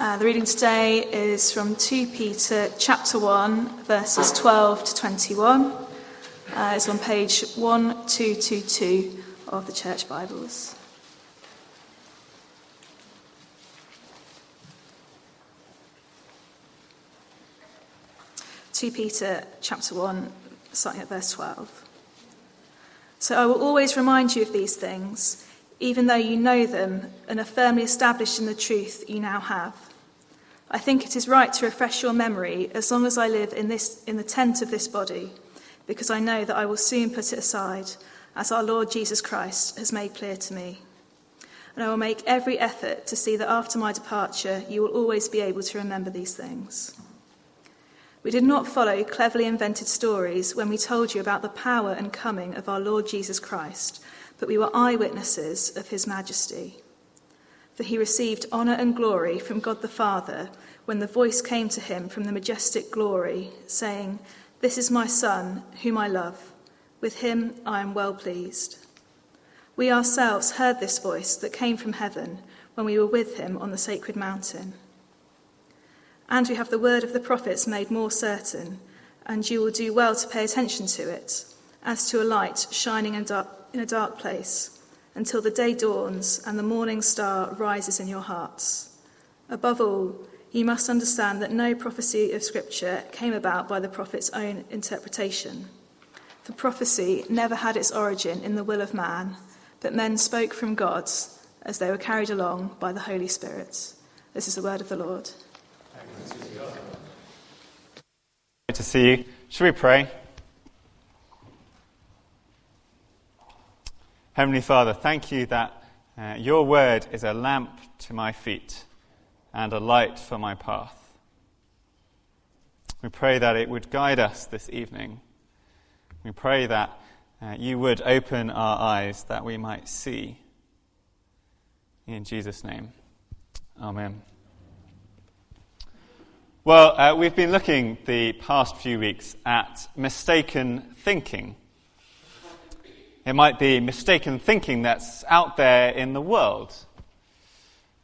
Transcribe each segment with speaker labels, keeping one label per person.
Speaker 1: Uh, the reading today is from 2 Peter chapter 1, verses 12 to 21. Uh, it's on page 1222 of the Church Bibles. Two Peter chapter 1, starting at verse 12. So I will always remind you of these things, even though you know them and are firmly established in the truth you now have. I think it is right to refresh your memory as long as I live in, this, in the tent of this body, because I know that I will soon put it aside, as our Lord Jesus Christ has made clear to me. And I will make every effort to see that after my departure, you will always be able to remember these things. We did not follow cleverly invented stories when we told you about the power and coming of our Lord Jesus Christ, but we were eyewitnesses of his majesty. For he received honour and glory from God the Father when the voice came to him from the majestic glory, saying, This is my Son, whom I love. With him I am well pleased. We ourselves heard this voice that came from heaven when we were with him on the sacred mountain. And we have the word of the prophets made more certain, and you will do well to pay attention to it, as to a light shining in a dark place, until the day dawns and the morning star rises in your hearts. Above all, you must understand that no prophecy of Scripture came about by the prophet's own interpretation. For prophecy never had its origin in the will of man, but men spoke from God as they were carried along by the Holy Spirit. This is the word of the Lord.
Speaker 2: Great to see you. Should we pray? Heavenly Father, thank you that uh, your word is a lamp to my feet and a light for my path. We pray that it would guide us this evening. We pray that uh, you would open our eyes that we might see. In Jesus' name, Amen. Well, uh, we've been looking the past few weeks at mistaken thinking. It might be mistaken thinking that's out there in the world,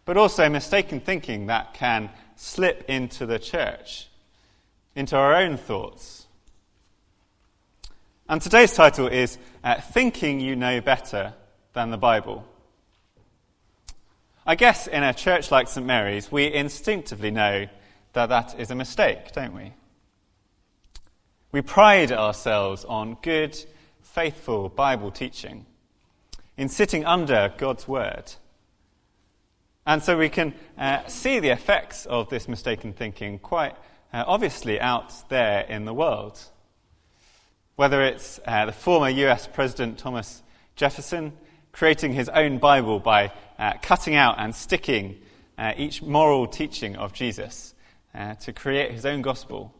Speaker 2: but also mistaken thinking that can slip into the church, into our own thoughts. And today's title is uh, Thinking You Know Better Than the Bible. I guess in a church like St. Mary's, we instinctively know that that is a mistake, don't we? We pride ourselves on good, faithful Bible teaching, in sitting under God's word. And so we can uh, see the effects of this mistaken thinking quite uh, obviously out there in the world. Whether it's uh, the former US President Thomas Jefferson creating his own Bible by uh, cutting out and sticking uh, each moral teaching of Jesus uh, to create his own gospel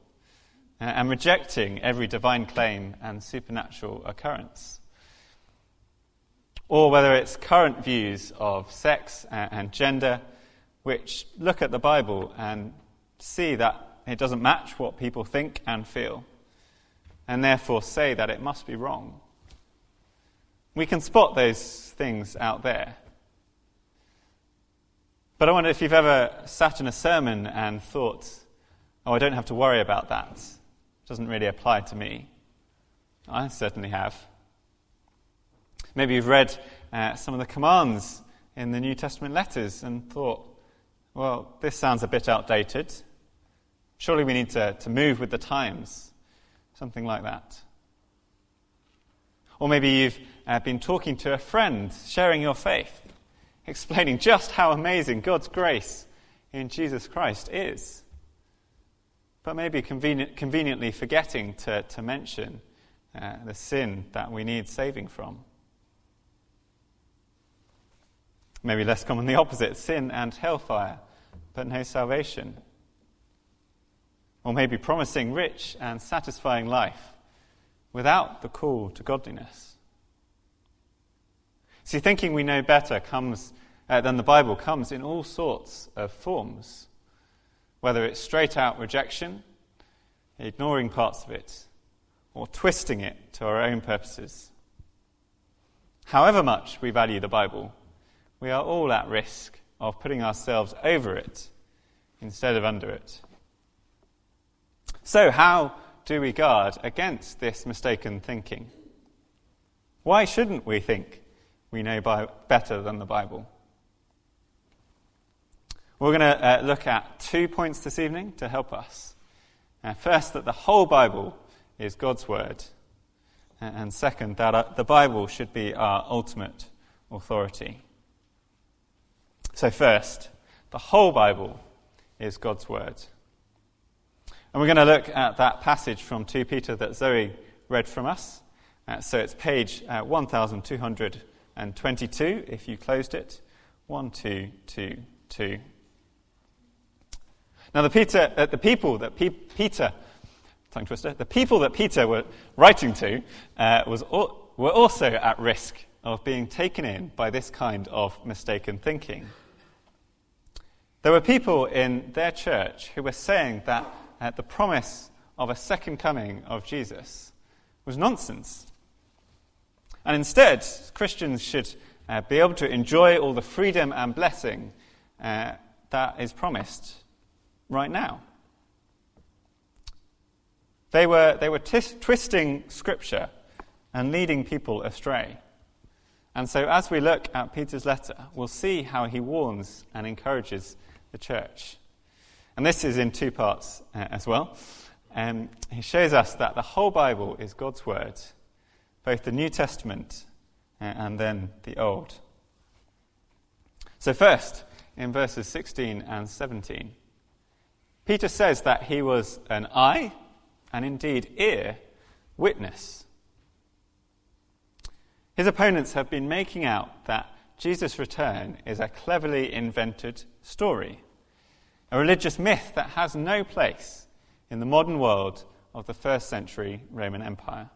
Speaker 2: Uh, and rejecting every divine claim and supernatural occurrence. Or whether it's current views of sex and, and gender, which look at the Bible and see that it doesn't match what people think and feel, and therefore say that it must be wrong. We can spot those things out there. But I wonder if you've ever sat in a sermon and thought, oh, I don't have to worry about that. Doesn't really apply to me. I certainly have. Maybe you've read uh, some of the commands in the New Testament letters and thought, well, this sounds a bit outdated. Surely we need to, to move with the times. Something like that. Or maybe you've uh, been talking to a friend, sharing your faith explaining just how amazing God's grace in Jesus Christ is. But maybe convenient, conveniently forgetting to, to mention uh, the sin that we need saving from. Maybe less common the opposite sin and hellfire, but no salvation. Or maybe promising rich and satisfying life without the call to godliness. See, thinking we know better comes, uh, than the Bible comes in all sorts of forms, whether it's straight out rejection, ignoring parts of it, or twisting it to our own purposes. However much we value the Bible, we are all at risk of putting ourselves over it instead of under it. So, how do we guard against this mistaken thinking? Why shouldn't we think we know better than the Bible? We're going to uh, look at two points this evening to help us. Uh, first, that the whole Bible is God's Word. And second, that uh, the Bible should be our ultimate authority. So, first, the whole Bible is God's Word. And we're going to look at that passage from 2 Peter that Zoe read from us. Uh, so it's page uh, 1222 if you closed it. 1222. Now, the, Peter, uh, the people that Pe- Peter, tongue twister, the people that Peter were writing to uh, was were also at risk of being taken in by this kind of mistaken thinking. There were people in their church who were saying that uh, the promise of a second coming of Jesus was nonsense. And instead, Christians should uh, be able to enjoy all the freedom and blessing uh, that is promised right now. They were, they were twisting Scripture and leading people astray. And so, as we look at Peter's letter, we'll see how he warns and encourages the church. And this is in two parts uh, as well. Um, he shows us that the whole Bible is God's Word, both the New Testament uh, and then the Old. So, first, in verses 16 and 17, Peter says that he was an eye, and indeed ear, witness his opponents have been making out that Jesus' return is a cleverly invented story, a religious myth that has no place in the modern world of the first century Roman Empire.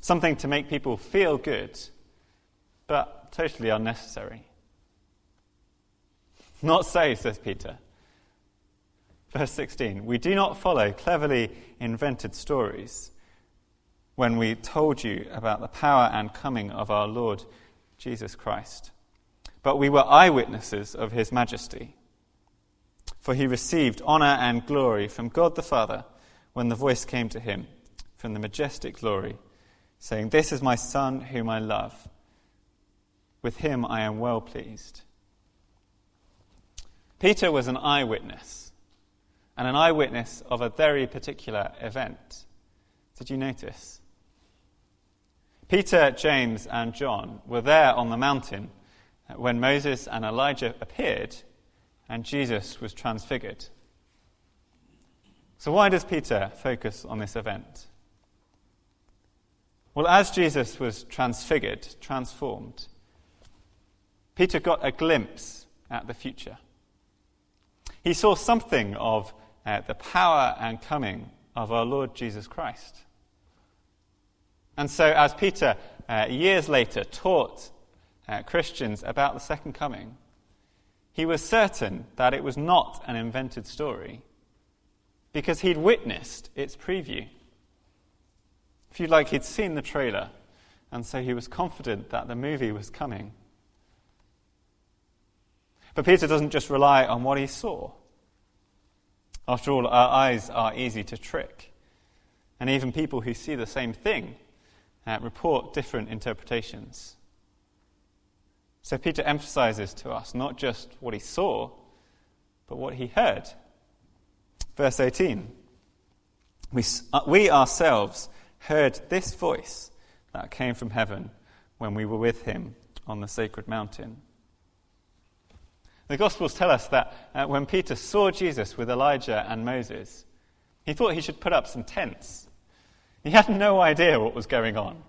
Speaker 2: Something to make people feel good, but totally unnecessary. Not so, says Peter. Verse 16 We do not follow cleverly invented stories when we told you about the power and coming of our Lord Jesus Christ. But we were eyewitnesses of his majesty. For he received honor and glory from God the Father when the voice came to him from the majestic glory, saying, This is my Son whom I love. With him I am well pleased. Peter was an eyewitness, and an eyewitness of a very particular event. Did you notice? Peter, James, and John were there on the mountain when Moses and Elijah appeared and Jesus was transfigured. So, why does Peter focus on this event? Well, as Jesus was transfigured, transformed, Peter got a glimpse at the future. He saw something of the power and coming of our Lord Jesus Christ. And so, as Peter, uh, years later, taught uh, Christians about the second coming, he was certain that it was not an invented story because he'd witnessed its preview. If you like, he'd seen the trailer, and so he was confident that the movie was coming. But Peter doesn't just rely on what he saw. After all, our eyes are easy to trick. And even people who see the same thing uh, report different interpretations. So Peter emphasizes to us not just what he saw, but what he heard. Verse 18 We, uh, we ourselves heard this voice that came from heaven when we were with him on the sacred mountain. The Gospels tell us that uh, when Peter saw Jesus with Elijah and Moses, he thought he should put up some tents he had no idea what was going on.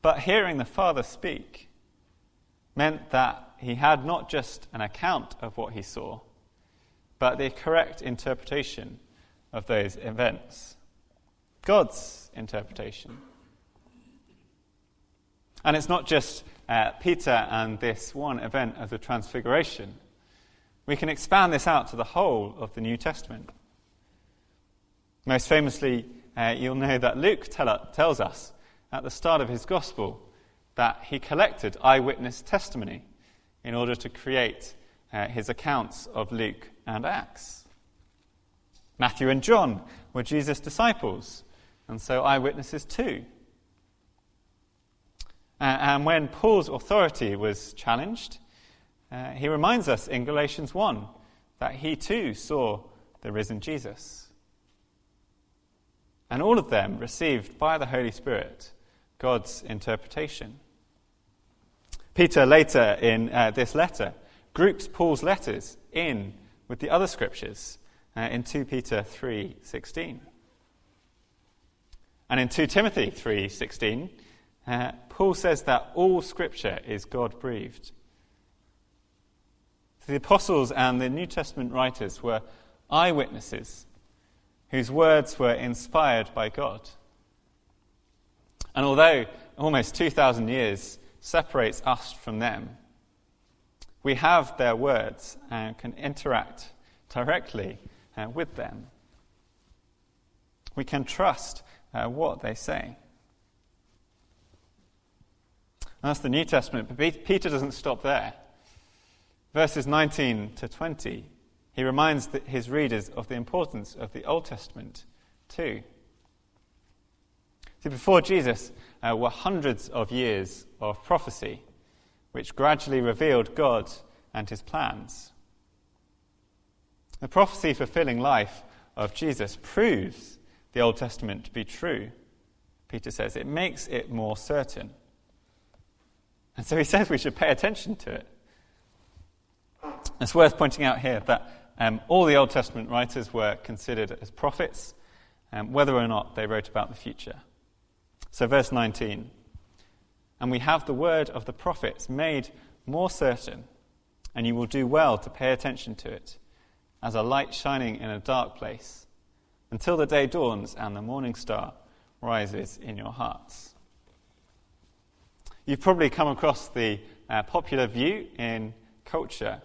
Speaker 2: But hearing the Father speak meant that he had not just an account of what he saw, but the correct interpretation of those events. God's interpretation. And it's not just uh, Peter and this one event of the Transfiguration. We can expand this out to the whole of the New Testament. Most famously, uh, you'll know that Luke tell, tells us at the start of his gospel that he collected eyewitness testimony in order to create uh, his accounts of Luke and Acts. Matthew and John were Jesus' disciples, and so eyewitnesses too. Uh, and when Paul's authority was challenged, uh, he reminds us in Galatians 1 that he too saw the risen Jesus. And all of them received by the Holy Spirit God's interpretation. Peter, later in uh, this letter, groups Paul's letters in with the other scriptures uh, in 2 Peter 3:16. And in 2 Timothy 3:16, uh, Paul says that all scripture is God breathed. The apostles and the New Testament writers were eyewitnesses whose words were inspired by God. And although almost 2,000 years separates us from them, we have their words and can interact directly uh, with them. We can trust uh, what they say. And that's the New Testament, but Peter doesn't stop there. Verses 19 to 20, he reminds his readers of the importance of the Old Testament too. See, before Jesus uh, were hundreds of years of prophecy, which gradually revealed God and his plans. The prophecy fulfilling life of Jesus proves the Old Testament to be true, Peter says. It makes it more certain. And so he says we should pay attention to it. It's worth pointing out here that um, all the Old Testament writers were considered as prophets, um, whether or not they wrote about the future. So, verse 19 And we have the word of the prophets made more certain, and you will do well to pay attention to it, as a light shining in a dark place, until the day dawns and the morning star rises in your hearts. You've probably come across the uh, popular view in culture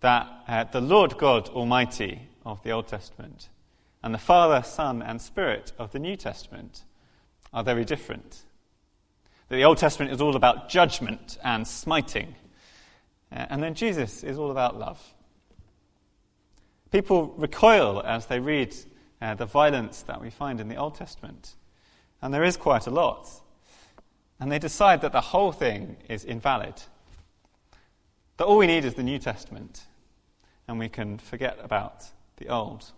Speaker 2: that uh, the Lord God Almighty of the Old Testament and the Father, Son, and Spirit of the New Testament are very different. That the Old Testament is all about judgment and smiting, uh, and then Jesus is all about love. People recoil as they read uh, the violence that we find in the Old Testament, and there is quite a lot and they decide that the whole thing is invalid. That all we need is the New Testament, and we can forget about the Old.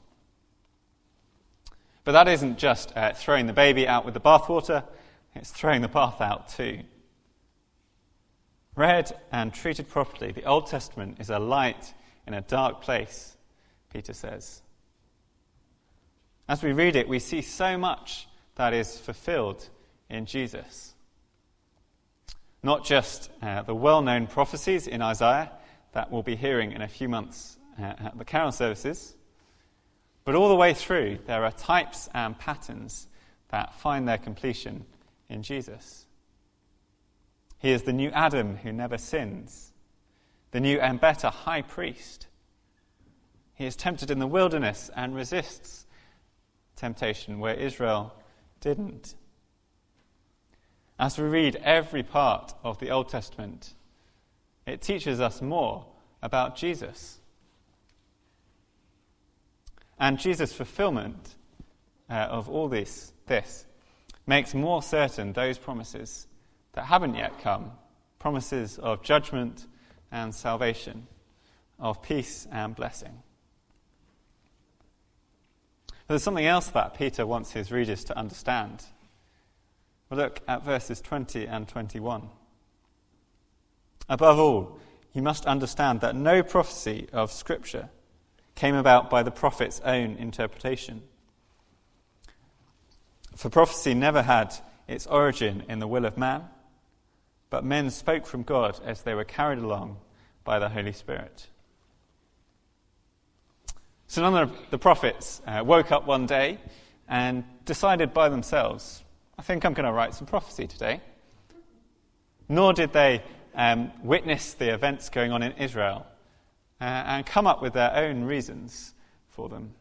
Speaker 2: But that isn't just uh, throwing the baby out with the bathwater, it's throwing the bath out too. Read and treated properly, the Old Testament is a light in a dark place, Peter says. As we read it, we see so much that is fulfilled in Jesus. Not just uh, the well known prophecies in Isaiah that we'll be hearing in a few months uh, at the carol services, but all the way through, there are types and patterns that find their completion in Jesus. He is the new Adam who never sins, the new and better high priest. He is tempted in the wilderness and resists temptation where Israel didn't. As we read every part of the Old Testament, it teaches us more about Jesus. And Jesus' fulfillment uh, of all this, this makes more certain those promises that haven't yet come promises of judgment and salvation, of peace and blessing. There's something else that Peter wants his readers to understand look at verses 20 and 21. Above all, you must understand that no prophecy of Scripture came about by the prophet's own interpretation. For prophecy never had its origin in the will of man, but men spoke from God as they were carried along by the Holy Spirit. So none of the prophets uh, woke up one day and decided by themselves I think I'm going to write some prophecy today. Nor did they um, witness the events going on in Israel uh, and come up with their own reasons for them.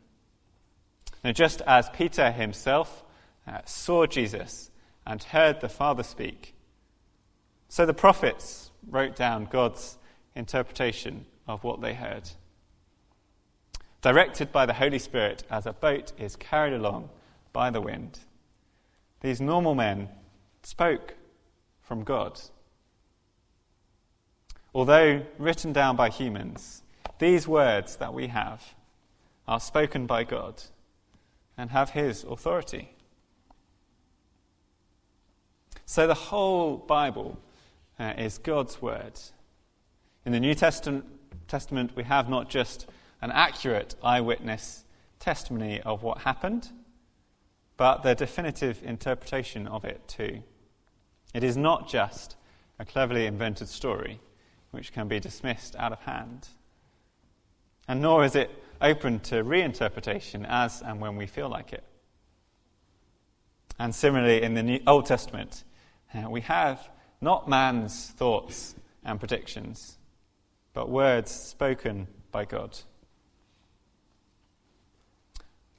Speaker 2: Now, just as Peter himself uh, saw Jesus and heard the Father speak, so the prophets wrote down God's interpretation of what they heard. Directed by the Holy Spirit as a boat is carried along by the wind, these normal men spoke from God. Although written down by humans, these words that we have are spoken by God and have His authority. So the whole Bible uh, is God's word. In the New Testament, Testament, we have not just an accurate eyewitness testimony of what happened, but the definitive interpretation of it too. It is not just a cleverly invented story which can be dismissed out of hand. And nor is it open to reinterpretation as and when we feel like it. And similarly, in the New Old Testament, uh, we have not man's thoughts and predictions, but words spoken by God.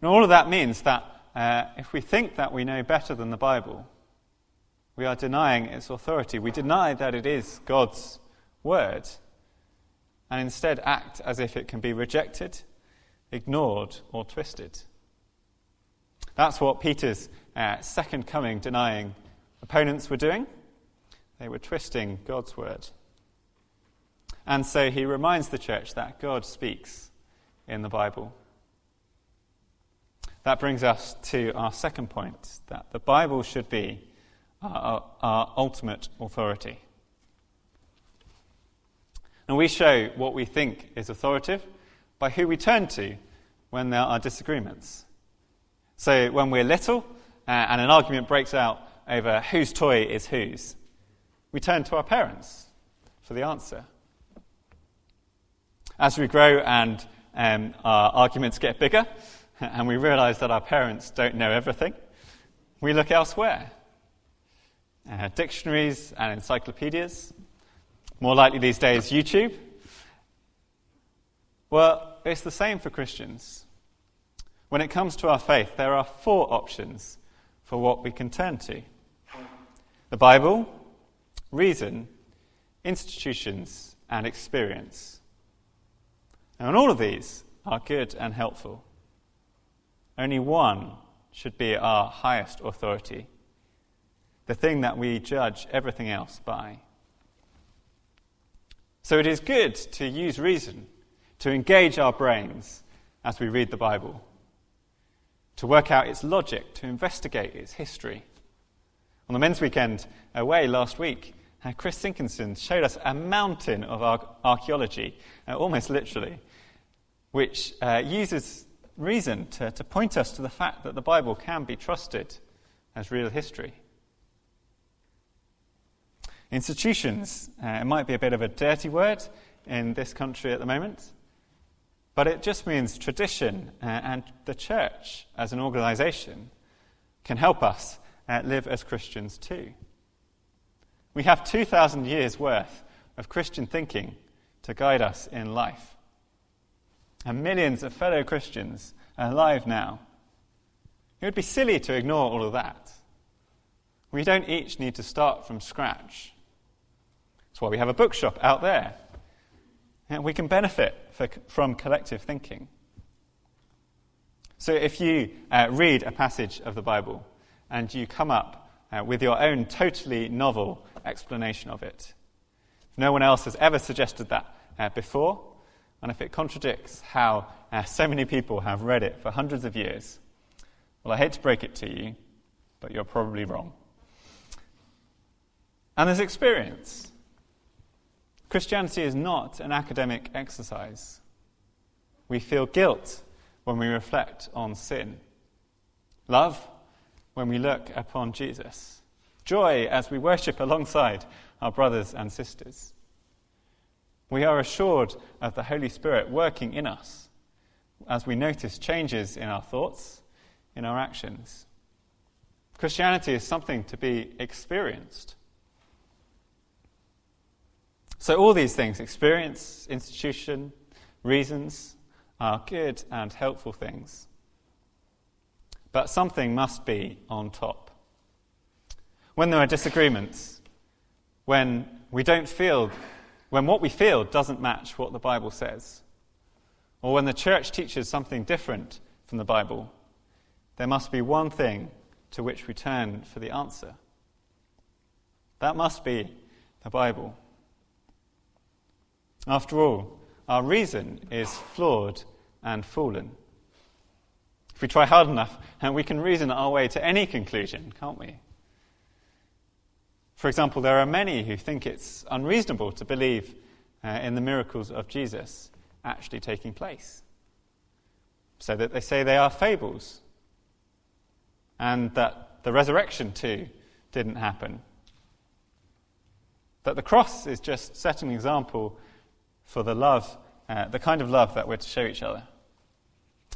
Speaker 2: And all of that means that uh, if we think that we know better than the Bible, we are denying its authority. We deny that it is God's word, and instead act as if it can be rejected, ignored, or twisted. That's what Peter's uh, second coming denying opponents were doing. They were twisting God's word. And so he reminds the church that God speaks in the Bible. That brings us to our second point that the Bible should be our, our ultimate authority. And we show what we think is authoritative by who we turn to when there are disagreements. So when we're little uh, and an argument breaks out over whose toy is whose, we turn to our parents for the answer. As we grow and um, our arguments get bigger, and we realize that our parents don't know everything, we look elsewhere. Uh, dictionaries and encyclopedias, more likely these days, YouTube. Well, it's the same for Christians. When it comes to our faith, there are four options for what we can turn to the Bible, reason, institutions, and experience. And all of these are good and helpful. Only one should be our highest authority, the thing that we judge everything else by. So it is good to use reason, to engage our brains as we read the Bible, to work out its logic, to investigate its history. On the men's weekend away last week, uh, Chris Sinkinson showed us a mountain of archaeology, uh, almost literally, which uh, uses reason to, to point us to the fact that the Bible can be trusted as real history. Institutions, uh, it might be a bit of a dirty word in this country at the moment, but it just means tradition, uh, and the church as an organization can help us uh, live as Christians too. We have 2,000 years' worth of Christian thinking to guide us in life. And millions of fellow Christians are alive now. It would be silly to ignore all of that. We don't each need to start from scratch. That's why we have a bookshop out there. And we can benefit for, from collective thinking. So if you uh, read a passage of the Bible and you come up uh, with your own totally novel explanation of it, if no one else has ever suggested that uh, before, and if it contradicts how uh, so many people have read it for hundreds of years, well, I hate to break it to you, but you're probably wrong. And there's experience. Christianity is not an academic exercise. We feel guilt when we reflect on sin, love when we look upon Jesus, joy as we worship alongside our brothers and sisters. We are assured of the Holy Spirit working in us as we notice changes in our thoughts, in our actions. Christianity is something to be experienced. So, all these things experience, institution, reasons are good and helpful things. But something must be on top. When there are disagreements, when we don't feel when what we feel doesn't match what the Bible says, or when the church teaches something different from the Bible, there must be one thing to which we turn for the answer. That must be the Bible. After all, our reason is flawed and fallen. If we try hard enough, we can reason our way to any conclusion, can't we? For example, there are many who think it's unreasonable to believe uh, in the miracles of Jesus actually taking place. So that they say they are fables, and that the resurrection too didn't happen. That the cross is just setting an example for the love, uh, the kind of love that we're to show each other.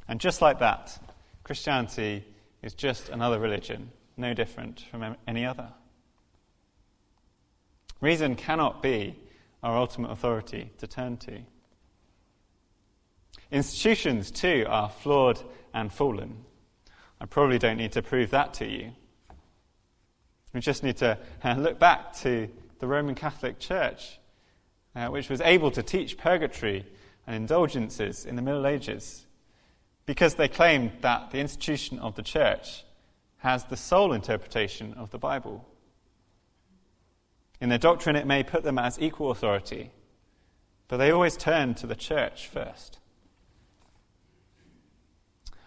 Speaker 2: And just like that, Christianity is just another religion, no different from any other. Reason cannot be our ultimate authority to turn to. Institutions, too, are flawed and fallen. I probably don't need to prove that to you. We just need to uh, look back to the Roman Catholic Church, uh, which was able to teach purgatory and indulgences in the Middle Ages because they claimed that the institution of the church has the sole interpretation of the Bible. In their doctrine, it may put them as equal authority, but they always turn to the church first.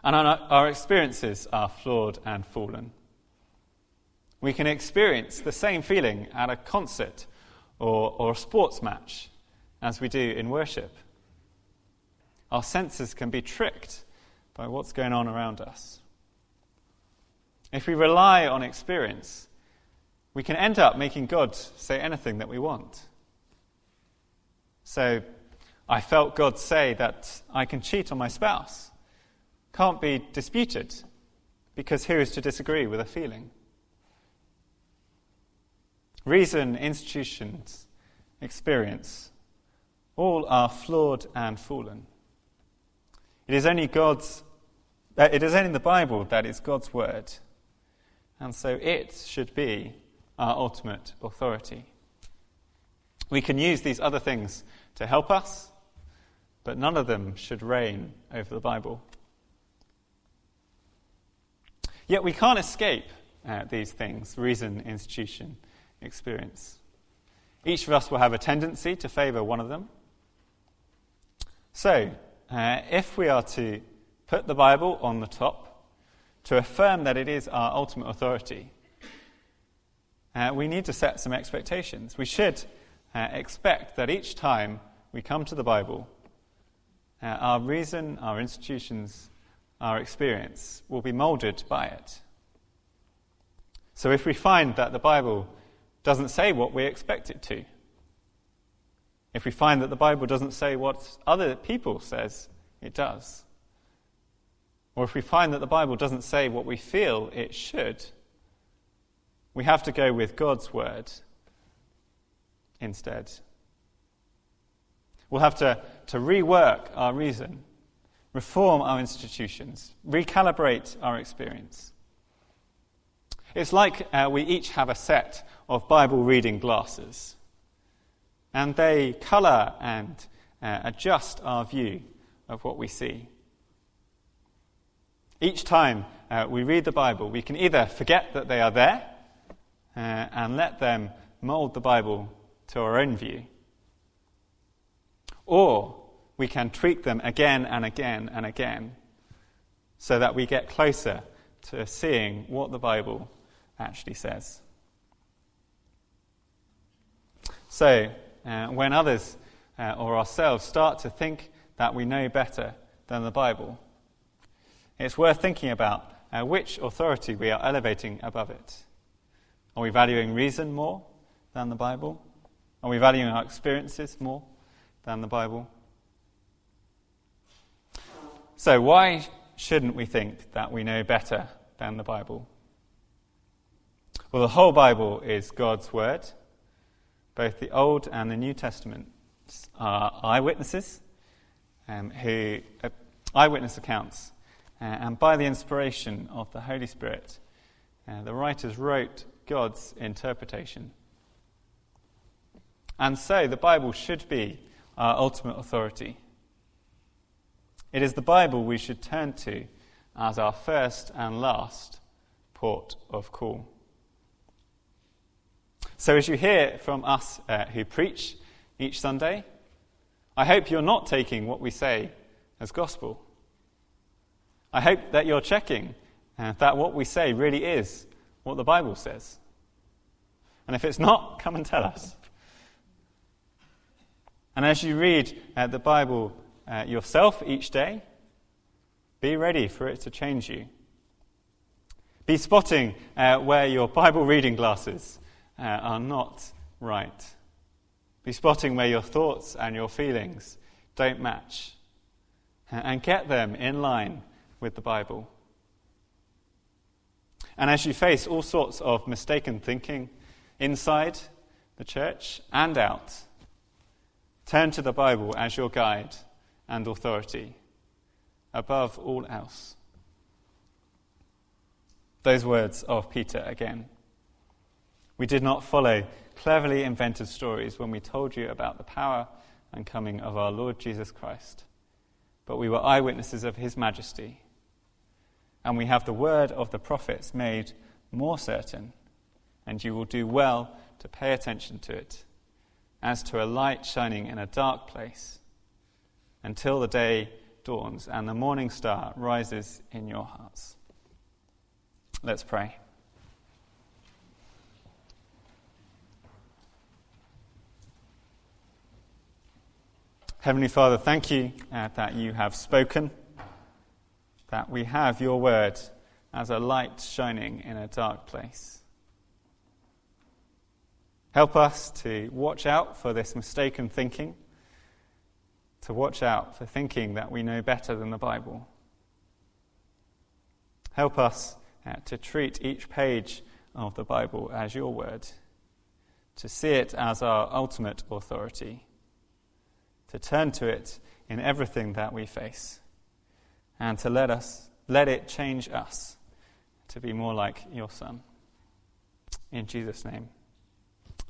Speaker 2: And our, experiences are flawed and fallen. We can experience the same feeling at a concert or, or a sports match as we do in worship. Our senses can be tricked by what's going on around us. If we rely on experience, we can end up making God say anything that we want. So, I felt God say that I can cheat on my spouse. Can't be disputed, because who is to disagree with a feeling? Reason, institutions, experience, all are flawed and fallen. It is only God's, uh, it is only the Bible that is God's word, and so it should be our ultimate authority. We can use these other things to help us, but none of them should reign over the Bible. Yet we can't escape uh, these things reason, institution, experience. Each of us will have a tendency to favour one of them. So, uh, if we are to put the Bible on the top, to affirm that it is our ultimate authority, uh, we need to set some expectations. We should uh, expect that each time we come to the Bible, uh, our reason, our institutions, our experience will be molded by it. So if we find that the Bible doesn't say what we expect it to, if we find that the Bible doesn't say what other people says it does, or if we find that the Bible doesn't say what we feel it should, we have to go with God's word instead. We'll have to, to rework our reason, reform our institutions, recalibrate our experience. It's like uh, we each have a set of Bible reading glasses, and they colour and uh, adjust our view of what we see. Each time uh, we read the Bible, we can either forget that they are there uh, and let them mold the Bible to our own view. Or we can tweak them again and again and again so that we get closer to seeing what the Bible actually says. So, uh, when others uh, or ourselves start to think that we know better than the Bible, it's worth thinking about uh, which authority we are elevating above it. Are we valuing reason more than the Bible? Are we valuing our experiences more than the Bible? So, why shouldn't we think that we know better than the Bible? Well, the whole Bible is God's Word. Both the Old and the New Testaments are eyewitnesses, um, who, uh, eyewitness accounts, uh, and by the inspiration of the Holy Spirit, uh, the writers wrote God's interpretation. And so the Bible should be our ultimate authority. It is the Bible we should turn to as our first and last port of call. So, as you hear from us uh, who preach each Sunday, I hope you're not taking what we say as gospel. I hope that you're checking uh, that what we say really is what the Bible says. And if it's not, come and tell us. And as you read uh, the Bible uh, yourself each day, be ready for it to change you. Be spotting uh, where your Bible reading glasses uh, are not right. Be spotting where your thoughts and your feelings don't match. And get them in line with the Bible. And as you face all sorts of mistaken thinking inside the church and out, turn to the Bible as your guide and authority above all else. Those words of Peter again. We did not follow cleverly invented stories when we told you about the power and coming of our Lord Jesus Christ, but we were eyewitnesses of his majesty. And we have the word of the prophets made more certain, and you will do well to pay attention to it, as to a light shining in a dark place, until the day dawns and the morning star rises in your hearts. Let's pray. Heavenly Father, thank you uh, that you have spoken, that we have your word as a light shining in a dark place. Help us to watch out for this mistaken thinking to watch out for thinking that we know better than the Bible. Help us uh, to treat each page of the Bible as your word, to see it as our ultimate authority, to turn to it in everything that we face, and to let us let it change us to be more like your son. In Jesus' name.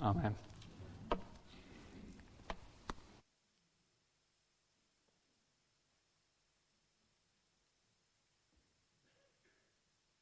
Speaker 2: Amen.